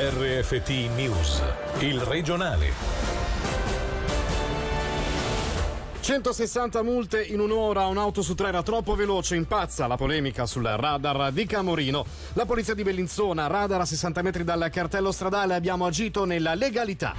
RFT News, il regionale. 160 multe in un'ora, un'auto su tre era troppo veloce, impazza la polemica sul radar di Camorino. La polizia di Bellinzona, radar a 60 metri dal cartello stradale, abbiamo agito nella legalità.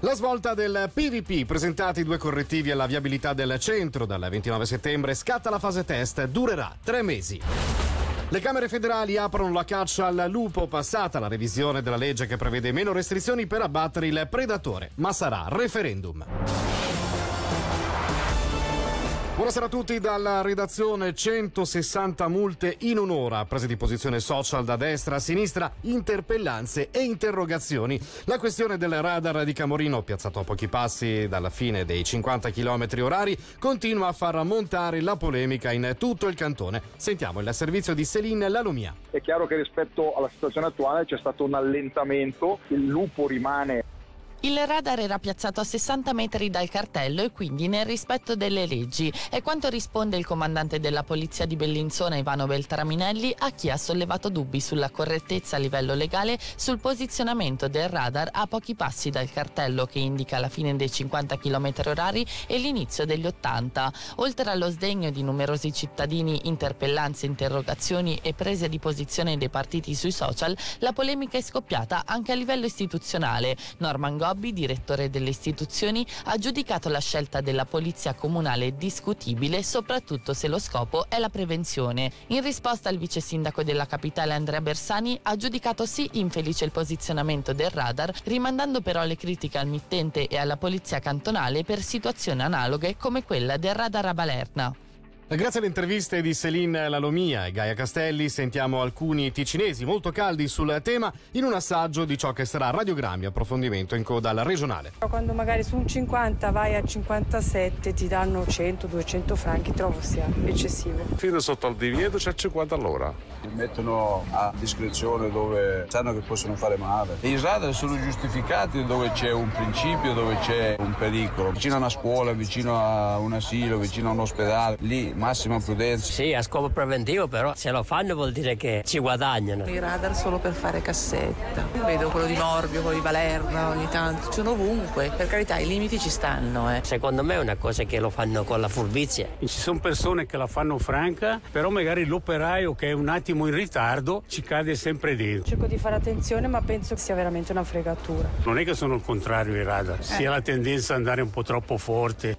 La svolta del PVP, presentati due correttivi alla viabilità del centro dal 29 settembre, scatta la fase test, durerà tre mesi. Le Camere federali aprono la caccia al lupo passata la revisione della legge che prevede meno restrizioni per abbattere il predatore, ma sarà referendum. Buonasera a tutti dalla redazione 160 multe in un'ora, prese di posizione social da destra a sinistra, interpellanze e interrogazioni. La questione del radar di Camorino, piazzato a pochi passi dalla fine dei 50 km orari, continua a far montare la polemica in tutto il cantone. Sentiamo il servizio di Céline Lalomia. È chiaro che rispetto alla situazione attuale c'è stato un allentamento, il lupo rimane il radar era piazzato a 60 metri dal cartello e quindi nel rispetto delle leggi. È quanto risponde il comandante della polizia di Bellinzona Ivano Beltraminelli a chi ha sollevato dubbi sulla correttezza a livello legale sul posizionamento del radar a pochi passi dal cartello che indica la fine dei 50 km orari e l'inizio degli 80. Oltre allo sdegno di numerosi cittadini, interpellanze, interrogazioni e prese di posizione dei partiti sui social, la polemica è scoppiata anche a livello istituzionale. Norman Gobbi Gobbi, direttore delle istituzioni, ha giudicato la scelta della polizia comunale discutibile, soprattutto se lo scopo è la prevenzione. In risposta il vice sindaco della capitale Andrea Bersani ha giudicato sì infelice il posizionamento del radar, rimandando però le critiche al mittente e alla polizia cantonale per situazioni analoghe come quella del radar a Balerna. Grazie alle interviste di Céline Lalomia e Gaia Castelli sentiamo alcuni ticinesi molto caldi sul tema in un assaggio di ciò che sarà radiogrammi approfondimento in coda al regionale. Quando magari su un 50 vai a 57 ti danno 100-200 franchi, trovo sia eccessivo. Fino sotto al divieto c'è 50 all'ora. Li mettono a discrezione dove sanno che possono fare male. I radar sono giustificati dove c'è un principio, dove c'è un pericolo. Vicino a una scuola, vicino a un asilo, vicino a un ospedale. Lì massima prudenza. Sì, a scopo preventivo, però se lo fanno vuol dire che ci guadagnano. I radar solo per fare cassetta. Vedo quello di Norvio, quello di Valerna ogni tanto, sono ovunque. Per carità, i limiti ci stanno. Eh. Secondo me è una cosa che lo fanno con la furbizia. Ci sono persone che la fanno franca, però magari l'operaio che è un attimo in ritardo ci cade sempre dentro. Cerco di fare attenzione, ma penso che sia veramente una fregatura. Non è che sono il contrario ai radar, eh. sia la tendenza ad andare un po' troppo forte.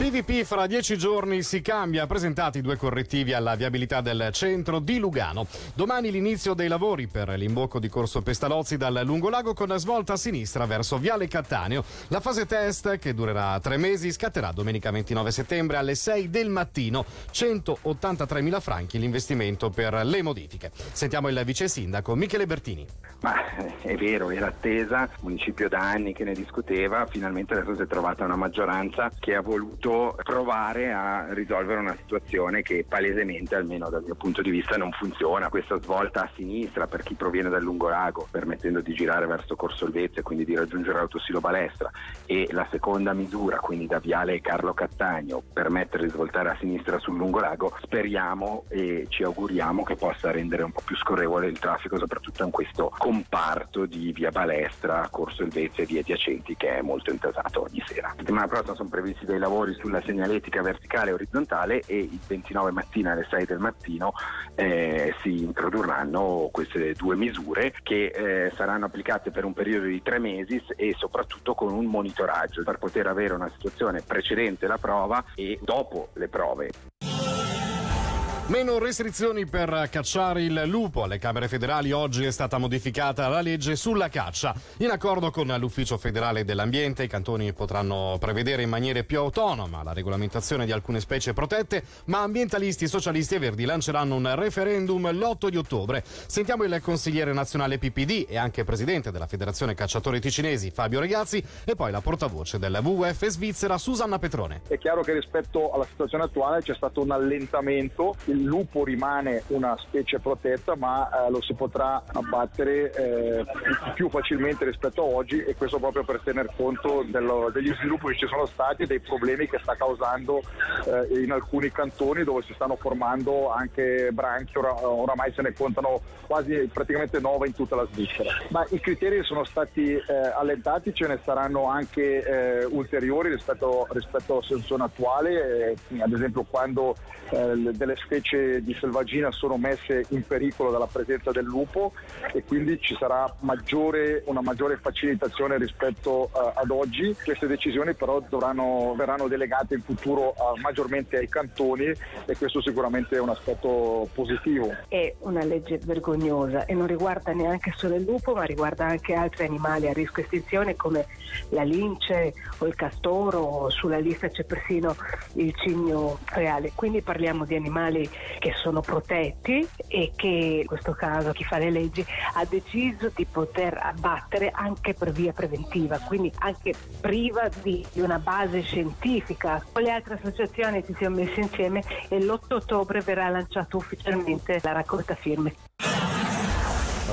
PVP fra dieci giorni si cambia, presentati due correttivi alla viabilità del centro di Lugano. Domani l'inizio dei lavori per l'imbocco di Corso Pestalozzi dal Lungolago con la svolta a sinistra verso Viale Cattaneo. La fase test, che durerà tre mesi, scatterà domenica 29 settembre alle 6 del mattino. 183 mila franchi l'investimento per le modifiche. Sentiamo il vice sindaco Michele Bertini. Ma è vero, era attesa, il municipio da anni che ne discuteva, finalmente adesso si è trovata una maggioranza che ha voluto voluto provare a risolvere una situazione che palesemente, almeno dal mio punto di vista, non funziona. Questa svolta a sinistra per chi proviene dal Lungolago, permettendo di girare verso Corso Olvezza e quindi di raggiungere l'autosilo Balestra, e la seconda misura, quindi da Viale Carlo Cattagno, permettere di svoltare a sinistra sul Lungolago, speriamo e ci auguriamo che possa rendere un po' più scorrevole il traffico, soprattutto in questo comparto di via Balestra, Corso Elvezia e via adiacenti che è molto intasato ogni sera. La settimana prossima sono previsti dei lavori sulla segnaletica verticale e orizzontale e il 29 mattina alle 6 del mattino eh, si introdurranno queste due misure che eh, saranno applicate per un periodo di tre mesi e soprattutto con un monitoraggio per poter avere una situazione precedente la prova e dopo le prove. Meno restrizioni per cacciare il lupo. Alle Camere federali oggi è stata modificata la legge sulla caccia. In accordo con l'Ufficio federale dell'ambiente, i cantoni potranno prevedere in maniera più autonoma la regolamentazione di alcune specie protette, ma ambientalisti, socialisti e verdi lanceranno un referendum l'8 di ottobre. Sentiamo il consigliere nazionale PPD e anche presidente della Federazione Cacciatori Ticinesi, Fabio Regazzi, e poi la portavoce del WWF Svizzera, Susanna Petrone. È chiaro che rispetto alla situazione attuale c'è stato un allentamento. Il il lupo rimane una specie protetta ma eh, lo si potrà abbattere eh, più facilmente rispetto a oggi e questo proprio per tener conto dello, degli sviluppi che ci sono stati e dei problemi che sta causando eh, in alcuni cantoni dove si stanno formando anche branchi, ora, oramai se ne contano quasi praticamente 9 in tutta la Svizzera. Ma i criteri sono stati eh, allentati, ce ne saranno anche eh, ulteriori rispetto, rispetto alla situazione attuale, eh, ad esempio quando delle specie di selvaggina sono messe in pericolo dalla presenza del lupo e quindi ci sarà maggiore, una maggiore facilitazione rispetto uh, ad oggi. Queste decisioni però dovranno, verranno delegate in futuro uh, maggiormente ai cantoni e questo sicuramente è un aspetto positivo. È una legge vergognosa e non riguarda neanche solo il lupo ma riguarda anche altri animali a rischio estinzione come la lince o il castoro, sulla lista c'è persino il cigno reale. Quindi parliamo di animali che sono protetti e che in questo caso chi fa le leggi ha deciso di poter abbattere anche per via preventiva, quindi anche priva di, una base scientifica. Con le altre associazioni ci siamo messi insieme e l'8 ottobre verrà lanciata ufficialmente la raccolta firme.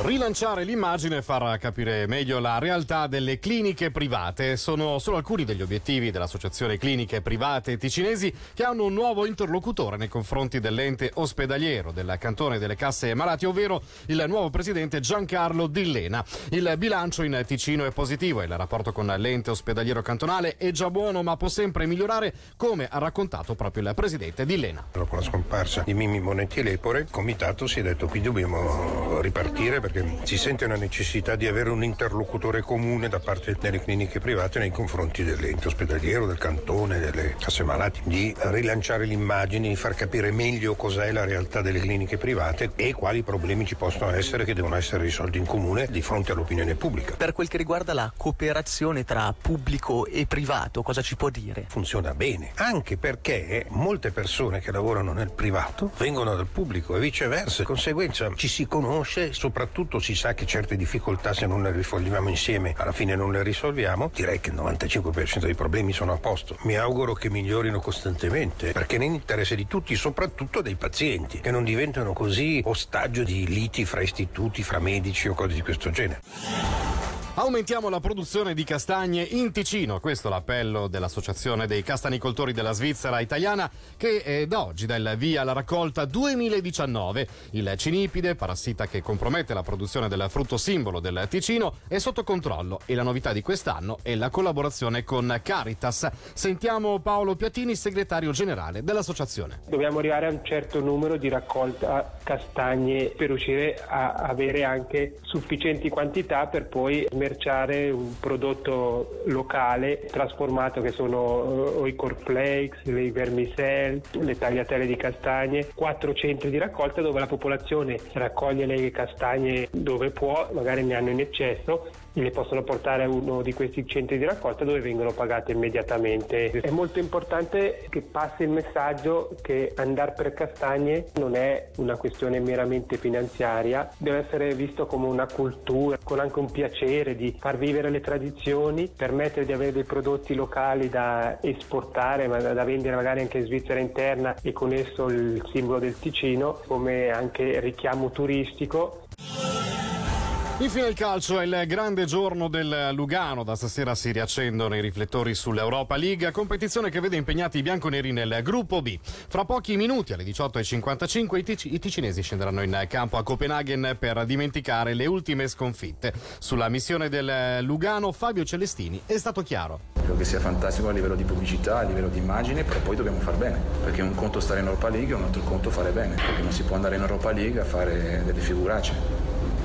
Rilanciare l'immagine e far capire meglio la realtà delle cliniche private sono solo alcuni degli obiettivi dell'Associazione Cliniche Private Ticinesi che hanno un nuovo interlocutore nei confronti dell'ente ospedaliero del cantone delle casse malati, ovvero il nuovo presidente Giancarlo Dillena. Il bilancio in Ticino è positivo e il rapporto con l'ente ospedaliero cantonale è già buono ma può sempre migliorare come ha raccontato proprio il presidente Dillena. Dopo la scomparsa di Mimi Monetti Lepore, il comitato si è detto qui dobbiamo ripartire perché si sente una necessità di avere un interlocutore comune da parte delle cliniche private nei confronti dell'ente ospedaliero, del cantone, delle casse malati, di rilanciare l'immagine, di far capire meglio cos'è la realtà delle cliniche private e quali problemi ci possono essere che devono essere risolti in comune di fronte all'opinione pubblica. Per quel che riguarda la cooperazione tra pubblico e privato, cosa ci può dire? Funziona bene, anche perché molte persone che lavorano nel privato vengono dal pubblico e viceversa. Di conseguenza ci si conosce, soprattutto soprattutto si sa che certe difficoltà se non le risolviamo insieme alla fine non le risolviamo, direi che il 95% dei problemi sono a posto. Mi auguro che migliorino costantemente, perché nell'interesse di tutti, soprattutto dei pazienti, che non diventano così ostaggio di liti fra istituti, fra medici o cose di questo genere. Aumentiamo la produzione di castagne in Ticino, questo è l'appello dell'Associazione dei Castanicoltori della Svizzera Italiana che eh, da oggi dà il via alla raccolta 2019. Il cinipide, parassita che compromette la produzione del frutto simbolo del Ticino, è sotto controllo e la novità di quest'anno è la collaborazione con Caritas. Sentiamo Paolo Piattini, segretario generale dell'associazione. Dobbiamo arrivare a un certo numero di raccolta castagne per riuscire a avere anche sufficienti quantità per poi commerciare un prodotto locale trasformato che sono eh, i cornflakes, le vermicelle, le tagliatelle di castagne, quattro centri di raccolta dove la popolazione raccoglie le castagne dove può, magari ne hanno in eccesso le possono portare a uno di questi centri di raccolta dove vengono pagate immediatamente. È molto importante che passi il messaggio che andare per castagne non è una questione meramente finanziaria, deve essere visto come una cultura, con anche un piacere di far vivere le tradizioni, permettere di avere dei prodotti locali da esportare, ma da vendere magari anche in Svizzera interna e con esso il simbolo del Ticino, come anche richiamo turistico Infine il calcio è il grande giorno del Lugano. Da stasera si riaccendono i riflettori sull'Europa League, competizione che vede impegnati i bianconeri nel gruppo B. Fra pochi minuti, alle 18.55, i, tic- i ticinesi scenderanno in campo a Copenaghen per dimenticare le ultime sconfitte. Sulla missione del Lugano, Fabio Celestini è stato chiaro. Credo che sia fantastico a livello di pubblicità, a livello di immagine, però poi dobbiamo far bene. Perché un conto stare in Europa League e un altro conto fare bene. Perché non si può andare in Europa League a fare delle figuracce.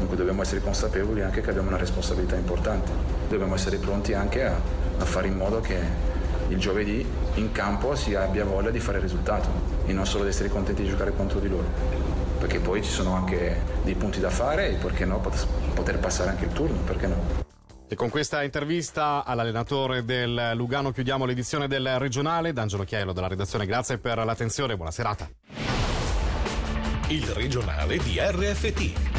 Dunque dobbiamo essere consapevoli anche che abbiamo una responsabilità importante. Dobbiamo essere pronti anche a, a fare in modo che il giovedì in campo si abbia voglia di fare il risultato e non solo di essere contenti di giocare contro di loro. Perché poi ci sono anche dei punti da fare e perché no poter passare anche il turno, perché no? E con questa intervista all'allenatore del Lugano chiudiamo l'edizione del regionale. D'Angelo Chielo della redazione, grazie per l'attenzione e buona serata il regionale di RFT,